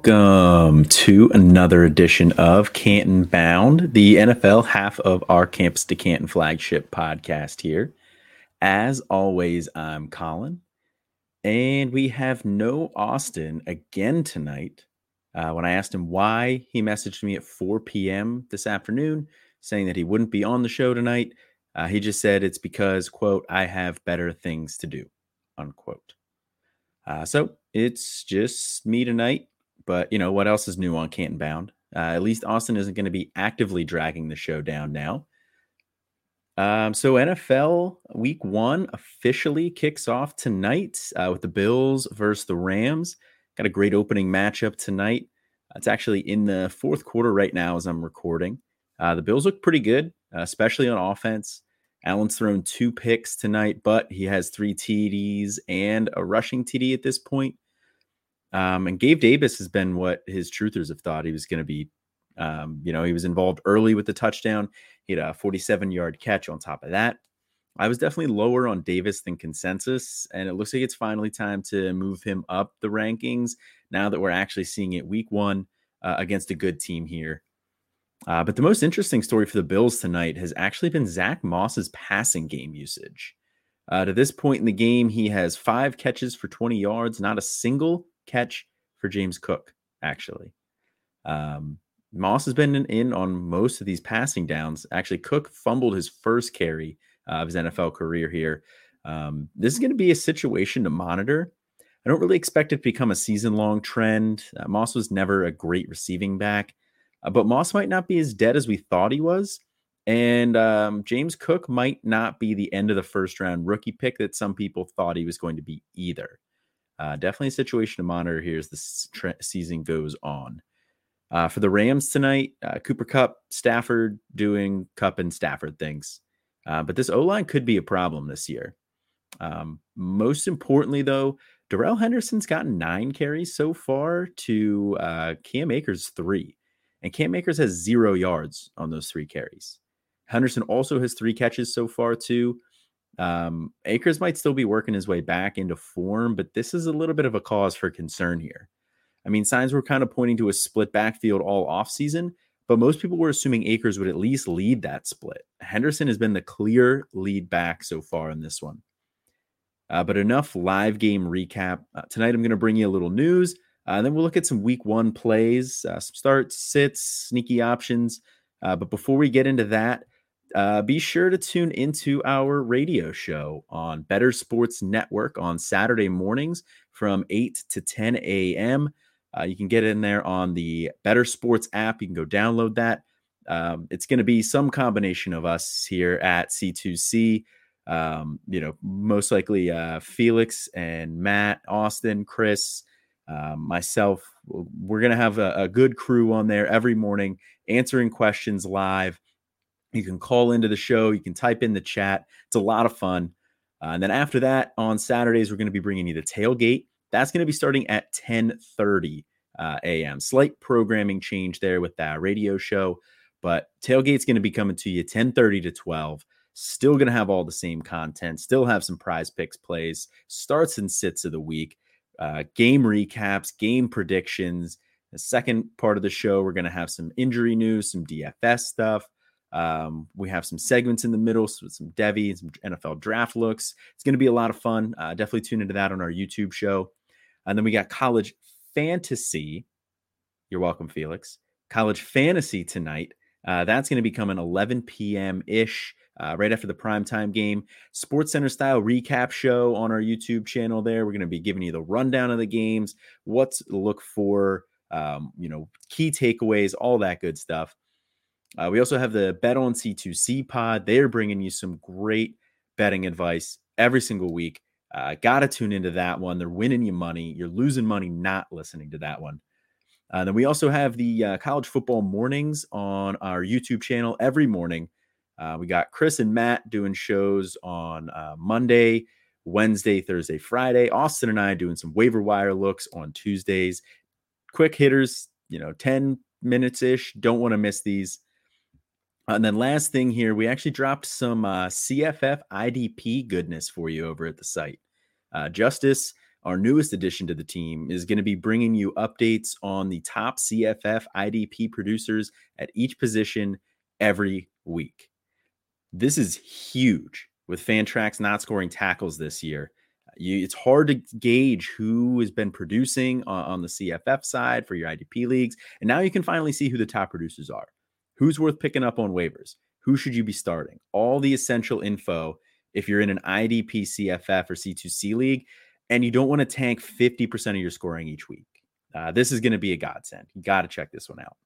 Welcome to another edition of Canton Bound, the NFL half of our Campus to Canton flagship podcast here. As always, I'm Colin, and we have no Austin again tonight. Uh, when I asked him why, he messaged me at 4 p.m. this afternoon saying that he wouldn't be on the show tonight. Uh, he just said it's because, quote, I have better things to do, unquote. Uh, so it's just me tonight. But you know what else is new on Canton Bound? Uh, at least Austin isn't going to be actively dragging the show down now. Um, so NFL Week One officially kicks off tonight uh, with the Bills versus the Rams. Got a great opening matchup tonight. It's actually in the fourth quarter right now as I'm recording. Uh, the Bills look pretty good, uh, especially on offense. Allen's thrown two picks tonight, but he has three TDs and a rushing TD at this point. Um, and Gabe Davis has been what his truthers have thought he was going to be. Um, you know, he was involved early with the touchdown. He had a 47 yard catch on top of that. I was definitely lower on Davis than consensus, and it looks like it's finally time to move him up the rankings now that we're actually seeing it week one uh, against a good team here. Uh, but the most interesting story for the Bills tonight has actually been Zach Moss's passing game usage. Uh, to this point in the game, he has five catches for 20 yards, not a single catch for James Cook, actually. Um, Moss has been in, on most of these passing downs. Actually, Cook fumbled his first carry uh, of his NFL career here. Um, this is going to be a situation to monitor. I don't really expect it to become a season long trend. Uh, Moss was never a great receiving back, uh, but Moss might not be as dead as we thought he was. And um, James Cook might not be the end of the first round rookie pick that some people thought he was going to be either. Uh, definitely a situation to monitor here as the tre- season goes on. Uh, for the Rams tonight, uh, Cooper Kupp, Stafford doing Kupp and Stafford things. Uh, but this O line could be a problem this year. Um, most importantly, though, Darrell Henderson's gotten nine carries so far to uh, Cam Akers three. And Cam Akers has zero yards on those three carries. Henderson also has three catches so far, too. Um, Akers might still be working his way back into form, but this is a little bit of a cause for concern here. I mean, signs were kind of pointing to a split backfield all offseason, but most people were assuming Akers would at least lead that split. Henderson has been the clear lead back so far in this one. Uh, but enough live game recap. Uh, tonight, I'm going to bring you a little news, uh, and then we'll look at some week one plays, uh, some starts, sits, sneaky options. Uh, but before we get into that, uh, be sure to tune into our radio show on Better Sports Network on Saturday mornings from 8 to 10 a.m. Uh, you can get in there on the Better Sports app. You can go download that. Um, it's going to be some combination of us here at C2C. Um, you know, most likely uh, Felix and Matt, Austin, Chris, um, myself. We're going to have a, a good crew on there every morning answering questions live you can call into the show. You can type in the chat. It's a lot of fun. Uh, and then after that, on Saturdays, we're going to be bringing you the tailgate. That's going to be starting at 10:30 uh, a.m. Slight programming change there with that radio show, but tailgate's going to be coming to you 10:30 to 12. Still going to have all the same content. Still have some prize picks plays, starts and sits of the week, uh, game recaps, game predictions. The second part of the show, we're going to have some injury news, some DFS stuff. Um, we have some segments in the middle, so some Devy, some NFL draft looks. It's going to be a lot of fun. Uh, definitely tune into that on our YouTube show. And then we got college fantasy. You're welcome, Felix. College fantasy tonight. Uh, that's going to be coming 11 p.m. ish, uh, right after the primetime game. Sports Center style recap show on our YouTube channel. There, we're going to be giving you the rundown of the games, what to look for, um, you know, key takeaways, all that good stuff. Uh, we also have the Bet on C2C pod. They're bringing you some great betting advice every single week. Uh, Got to tune into that one. They're winning you money. You're losing money not listening to that one. Uh, then we also have the uh, college football mornings on our YouTube channel every morning. Uh, we got Chris and Matt doing shows on uh, Monday, Wednesday, Thursday, Friday. Austin and I doing some waiver wire looks on Tuesdays. Quick hitters, you know, 10 minutes ish. Don't want to miss these. And then last thing here, we actually dropped some uh, CFF IDP goodness for you over at the site. Uh, Justice our newest addition to the team, is going to be bringing you updates on the top CFF IDP producers at each position every week. This is huge with Fantrax not scoring tackles this year. You, it's hard to gauge who has been producing on, on the CFF side for your IDP leagues. And now you can finally see who the top producers are. Who's worth picking up on waivers? Who should you be starting? All the essential info if you're in an IDP CFF or C2C league and you don't want to tank 50% of your scoring each week. Uh, this is going to be a godsend. You got to check this one out.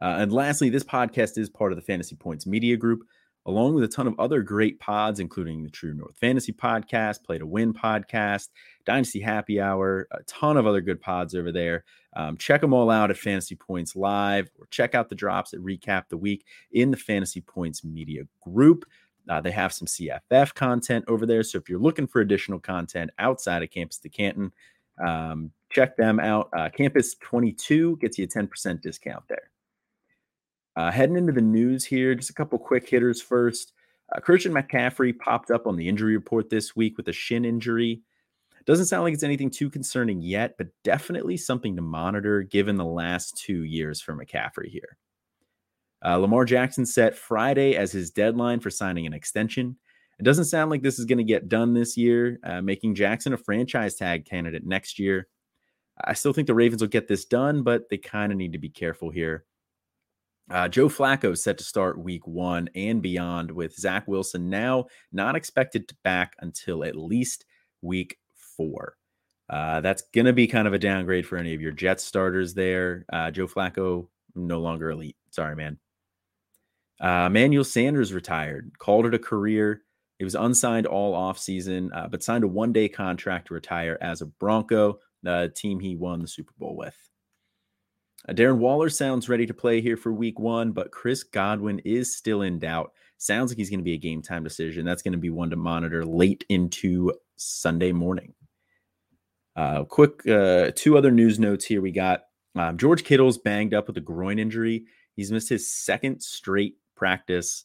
Uh, and lastly, this podcast is part of the Fantasy Points Media Group, along with a ton of other great pods, including the True North Fantasy Podcast, Play to Win Podcast, Dynasty Happy Hour, a ton of other good pods over there. Um, check them all out at Fantasy Points Live, or check out the drops that recap the week in the Fantasy Points Media Group. Uh, they have some CFF content over there. So if you're looking for additional content outside of Campus to Canton, um, check them out. Uh, Campus 22 gets you a 10% discount there. Uh, heading into the news here, just a couple quick hitters first. Uh, Christian McCaffrey popped up on the injury report this week with a shin injury. Doesn't sound like it's anything too concerning yet, but definitely something to monitor given the last two years for McCaffrey here. Uh, Lamar Jackson set Friday as his deadline for signing an extension. It doesn't sound like this is going to get done this year, uh, making Jackson a franchise tag candidate next year. I still think the Ravens will get this done, but they kind of need to be careful here. Uh, Joe Flacco is set to start week one and beyond, with Zach Wilson now not expected to back until at least week four. Uh, that's going to be kind of a downgrade for any of your Jets starters there. Uh, Joe Flacco, no longer elite. Sorry, man. Uh, Manuel Sanders retired, called it a career. He was unsigned all offseason, uh, but signed a one day contract to retire as a Bronco, the team he won the Super Bowl with. Uh, Darren Waller sounds ready to play here for week one, but Chris Godwin is still in doubt. Sounds like he's going to be a game time decision. That's going to be one to monitor late into Sunday morning. Uh, quick, uh, two other news notes here. We got um, George Kittle's banged up with a groin injury. He's missed his second straight practice.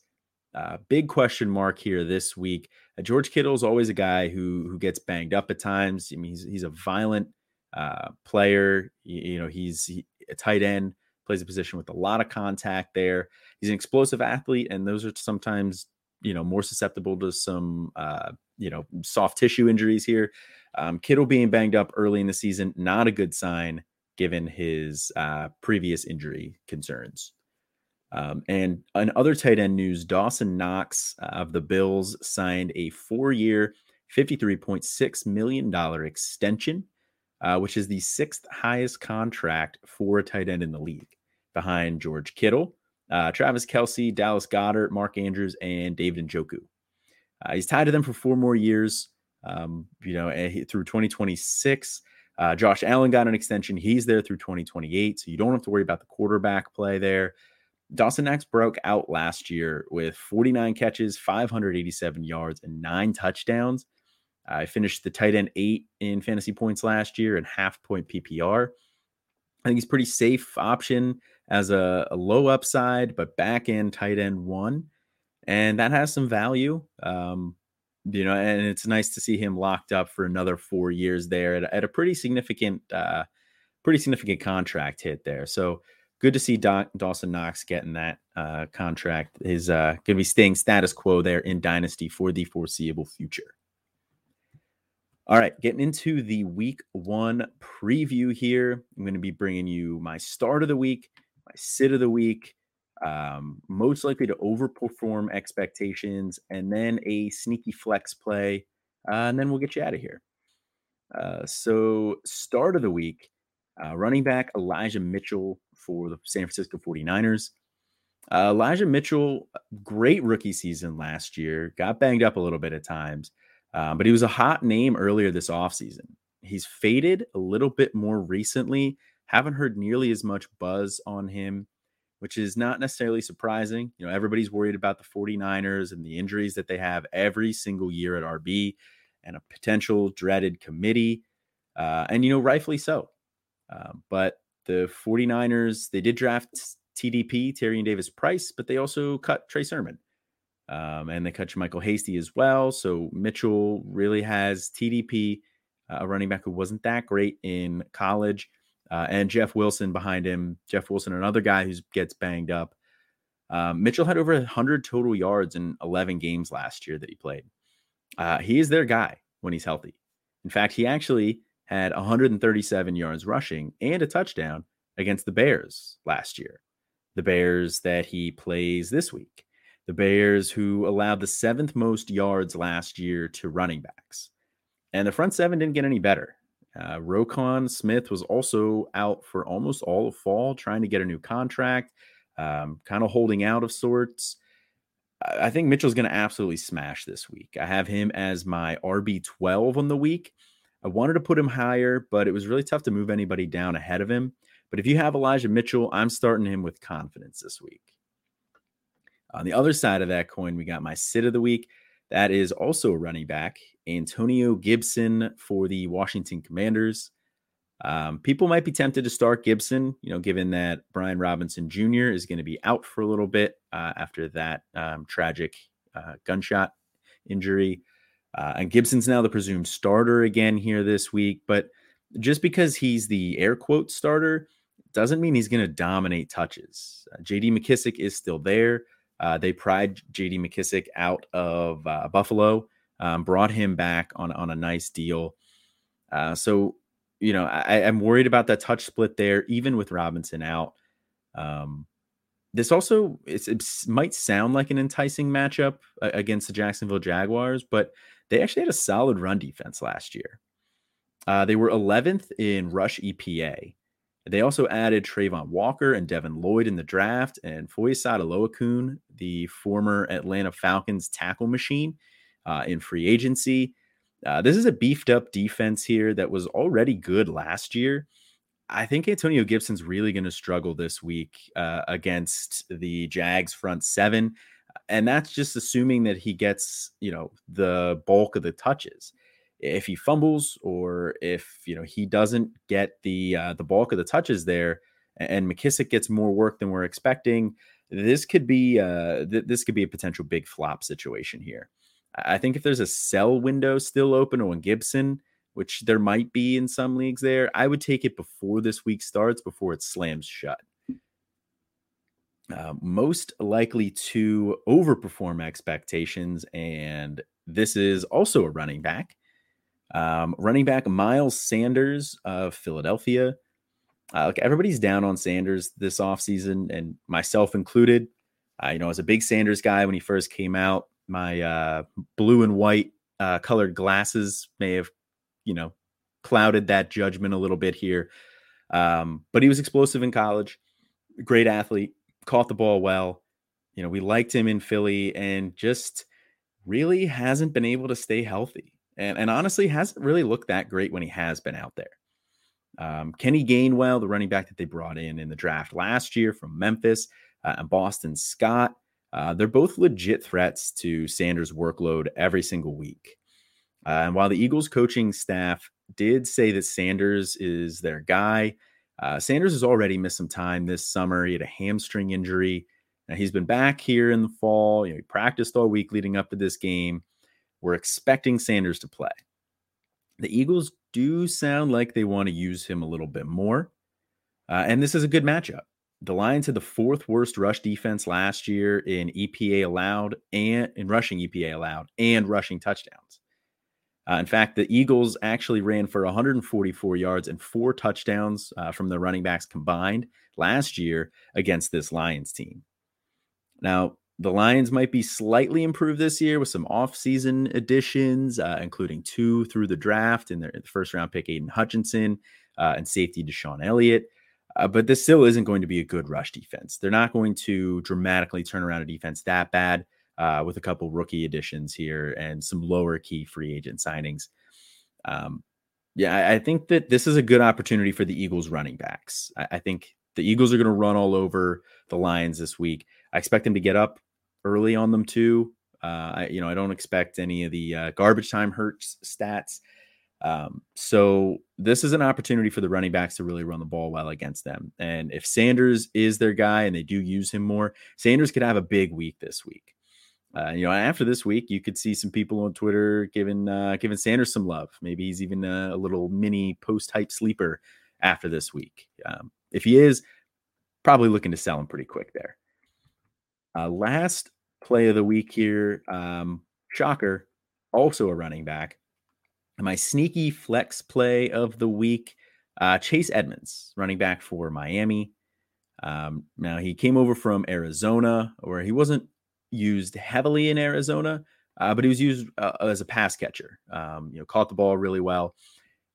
Uh, big question mark here this week. Uh, George Kittle is always a guy who who gets banged up at times. I mean, he's he's a violent uh, player. You, you, know, he's he, a tight end, plays a position with a lot of contact there. He's an explosive athlete, and those are sometimes you know more susceptible to some uh, you know soft tissue injuries here. Um, Kittle being banged up early in the season, not a good sign given his uh, previous injury concerns. Um, and on other tight end news, Dawson Knox of the Bills signed a four year, $53.6 million extension, uh, which is the sixth highest contract for a tight end in the league, behind George Kittle, uh, Travis Kelce, Dallas Goedert, Mark Andrews, and David Njoku. Uh, he's tied to them for four more years, um, you know, through 2026. Uh, Josh Allen got an extension. He's there through 2028. So you don't have to worry about the quarterback play there. Dawson Knox broke out last year with 49 catches, 587 yards, and nine touchdowns. I finished the tight end eight in fantasy points last year and half point PPR. I think he's pretty safe option as a, a low upside, but back end tight end one. And that has some value. Um, you know, and it's nice to see him locked up for another four years there at, at a pretty significant, uh, pretty significant contract hit there. So good to see Dawson Knox getting that uh, contract. Is uh, going to be staying status quo there in Dynasty for the foreseeable future. All right, getting into the week one preview here. I'm going to be bringing you my start of the week, my sit of the week, um, most likely to overperform expectations, and then a sneaky flex play, uh, and then we'll get you out of here. Uh, so, start of the week, uh, running back Elijah Mitchell for the San Francisco 49ers. Uh, Elijah Mitchell, great rookie season last year, got banged up a little bit at times, um, but he was a hot name earlier this offseason. He's faded a little bit more recently. Haven't heard nearly as much buzz on him which is not necessarily surprising. You know, everybody's worried about the 49ers and the injuries that they have every single year at RB and a potential dreaded committee. Uh, and, you know, rightfully so. Uh, but the 49ers, they did draft TDP, Tyrion Davis Price, but they also cut Trey Sermon. Um, and they cut Michael Hasty as well. So Mitchell really has TDP a running back who wasn't that great in college. Uh, and Jeff Wilson behind him. Jeff Wilson, another guy who gets banged up. Um, Mitchell had over 100 total yards in 11 games last year that he played. Uh, he is their guy when he's healthy. In fact, he actually had 137 yards rushing and a touchdown against the Bears last year. The Bears that he plays this week. The Bears who allowed the seventh most yards last year to running backs. And the front seven didn't get any better. Uh, Roquan Smith was also out for almost all of fall, trying to get a new contract, um, kind of holding out of sorts. I think Mitchell's going to absolutely smash this week. I have him as my RB12 on the week. I wanted to put him higher, but it was really tough to move anybody down ahead of him. But if you have Elijah Mitchell, I'm starting him with confidence this week. On the other side of that coin, we got my sit of the week. That is also a running back, Antonio Gibson for the Washington Commanders. Um, people might be tempted to start Gibson, you know, given that Brian Robinson Jr. is going to be out for a little bit uh, after that um, tragic uh, gunshot injury. Uh, and Gibson's now the presumed starter again here this week. But just because he's the air quote starter doesn't mean he's going to dominate touches. Uh, JD McKissic is still there. Uh, they pried JD McKissic out of uh, Buffalo, um, brought him back on, on a nice deal. so you know, I, am worried about that touch split there, even with Robinson out. Um, this also it might sound like an enticing matchup against the Jacksonville Jaguars, but they actually had a solid run defense last year. Uh, they were 11th in rush EPA. They also added Travon Walker and Devin Lloyd in the draft, and Foyesade Oluokun, the former Atlanta Falcons tackle machine, uh, in free agency. Uh, this is a beefed up defense here that was already good last year. I think Antonio Gibson's really going to struggle this week uh, against the Jags front seven. And that's just assuming that he gets, you know, the bulk of the touches. If he fumbles or if, you know, he doesn't get the uh, the bulk of the touches there and McKissic gets more work than we're expecting, this could be uh, th- this could be a potential big flop situation here. I think if there's a sell window still open on Gibson, which there might be in some leagues there, I would take it before this week starts, before it slams shut. Uh, most likely to overperform expectations, and this is also a running back. Um, running back Miles Sanders of Philadelphia. Uh, look, everybody's down on Sanders this offseason, and myself included. Uh, you know, as a big Sanders guy when he first came out, my uh, blue and white uh, colored glasses may have, you know, clouded that judgment a little bit here. Um, but he was explosive in college, great athlete, caught the ball well. You know, we liked him in Philly and just really hasn't been able to stay healthy. And, and honestly, hasn't really looked that great when he has been out there. Um, Kenny Gainwell, the running back that they brought in in the draft last year from Memphis, uh, and Boston Scott, uh, they're both legit threats to Sanders' workload every single week. Uh, and while the Eagles coaching staff did say that Sanders is their guy, uh, Sanders has already missed some time this summer. He had a hamstring injury. Now he's been back here in the fall. You know, he practiced all week leading up to this game. We're expecting Sanders to play. The Eagles do sound like they want to use him a little bit more. Uh, and this is a good matchup the Lions had the fourth worst rush defense last year in EPA allowed and in rushing EPA allowed and rushing touchdowns. Uh, in fact, the Eagles actually ran for 144 yards and four touchdowns uh, from the running backs combined last year against this Lions team. Now, the Lions might be slightly improved this year with some offseason additions, uh, including two through the draft in their first round pick, Aidan Hutchinson, uh, and safety DeShon Elliott. Uh, but this still isn't going to be a good rush defense. They're not going to dramatically turn around a defense that bad uh, with a couple rookie additions here and some lower key free agent signings. Um, yeah, I, I, think that this is a good opportunity for the Eagles running backs. I, I think the Eagles are going to run all over the Lions this week. I expect them to get up early on them too. Uh, I, you know, I don't expect any of the uh, garbage time hurts stats. Um, so this is an opportunity for the running backs to really run the ball well against them. And if Sanders is their guy and they do use him more, Sanders could have a big week this week. Uh, you know, after this week, you could see some people on Twitter giving uh, giving Sanders some love. Maybe he's even a, a little mini post hype sleeper after this week. Um, if he is, probably looking to sell him pretty quick there. Uh, last play of the week here, um, shocker, also a running back. My sneaky flex play of the week, uh, Chase Edmonds, running back for Miami. Um, now he came over from Arizona, where he wasn't used heavily in Arizona, uh, but he was used uh, as a pass catcher. Um, you know, caught the ball really well.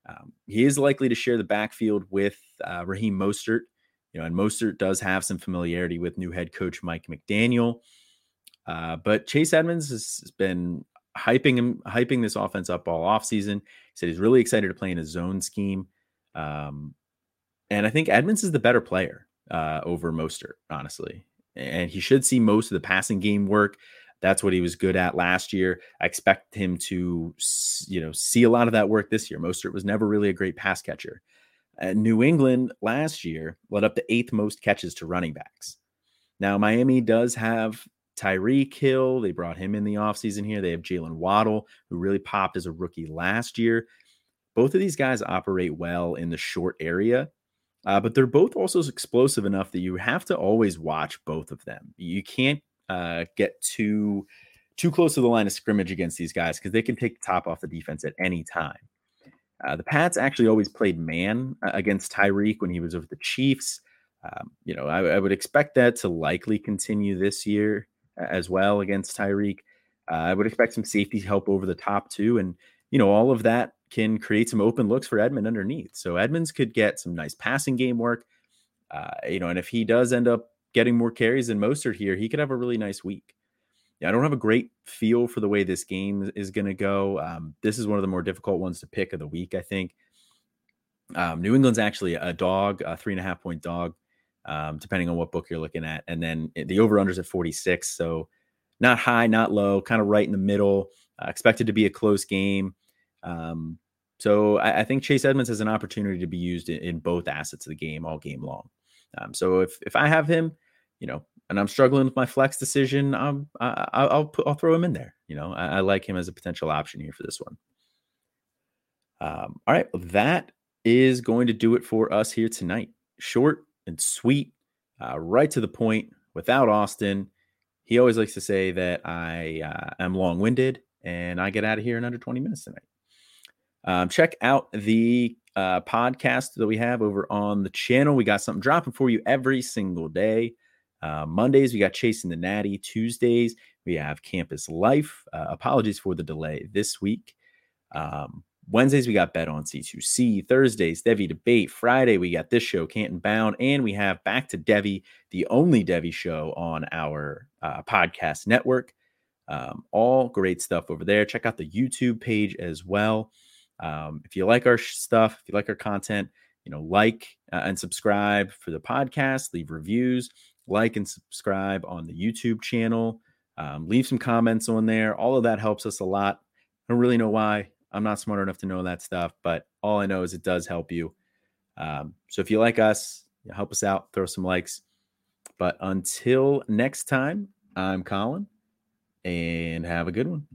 Um, he is likely to share the backfield with uh, Raheem Mostert. Know, and Mostert does have some familiarity with new head coach Mike McDaniel. Uh, but Chase Edmonds has been hyping him, hyping this offense up all offseason. He said he's really excited to play in a zone scheme. Um, and I think Edmonds is the better player uh, over Mostert, honestly. And he should see most of the passing game work. That's what he was good at last year. I expect him to, you know, see a lot of that work this year. Mostert was never really a great pass catcher. Uh, New England last year led up to eighth most catches to running backs. Now, Miami does have Tyreek Hill. They brought him in the offseason here. They have Jaylen Waddle, who really popped as a rookie last year. Both of these guys operate well in the short area, uh, but they're both also explosive enough that you have to always watch both of them. You can't uh, get too too close to the line of scrimmage against these guys because they can take the top off the defense at any time. Uh, the Pats actually always played man uh, against Tyreek when he was with the Chiefs. Um, you know, I, I, would expect that to likely continue this year as well against Tyreek. Uh, I would expect some safety help over the top too, and you know, all of that can create some open looks for Edmond underneath. So Edmonds could get some nice passing game work. Uh, you know, and if he does end up getting more carries than Mostert here, he could have a really nice week. Yeah, I don't have a great feel for the way this game is going to go. Um, this is one of the more difficult ones to pick of the week, I think. Um, New England's actually a dog, a three and a half point dog, um, depending on what book you're looking at. And then the over unders at 46. So not high, not low, kind of right in the middle. Uh, expected to be a close game. Um, so I, I, think Chase Edmonds has an opportunity to be used in, in both assets of the game all game long. Um, so if if I have him, you know, and I'm struggling with my flex decision, I'm, I, will put, I'll throw him in there. You know, I, I, like him as a potential option here for this one. Um, all right, well, that is going to do it for us here tonight. Short and sweet, uh, right to the point, without Austin. He always likes to say that I uh, am long winded and I get out of here in under 20 minutes tonight. Um, check out the uh, podcast that we have over on the channel. We got something dropping for you every single day. Uh, Mondays, we got Chasing the Natty. Tuesdays, we have Campus Life. Uh, apologies for the delay this week. Um, Wednesdays, we got Bet on C2C. Thursdays, Devy Debate. Friday, we got this show, Canton Bound. And we have Back to Devy, the only Devy show on our uh, podcast network. Um, all great stuff over there. Check out the YouTube page as well. Um, if you like our stuff, if you like our content, you know, like uh, and subscribe for the podcast, leave reviews, like and subscribe on the YouTube channel, um, leave some comments on there. All of that helps us a lot. I don't really know why. I'm not smart enough to know that stuff, but all I know is it does help you. Um, so if you like us, help us out, throw some likes. But until next time, I'm Colin, and have a good one.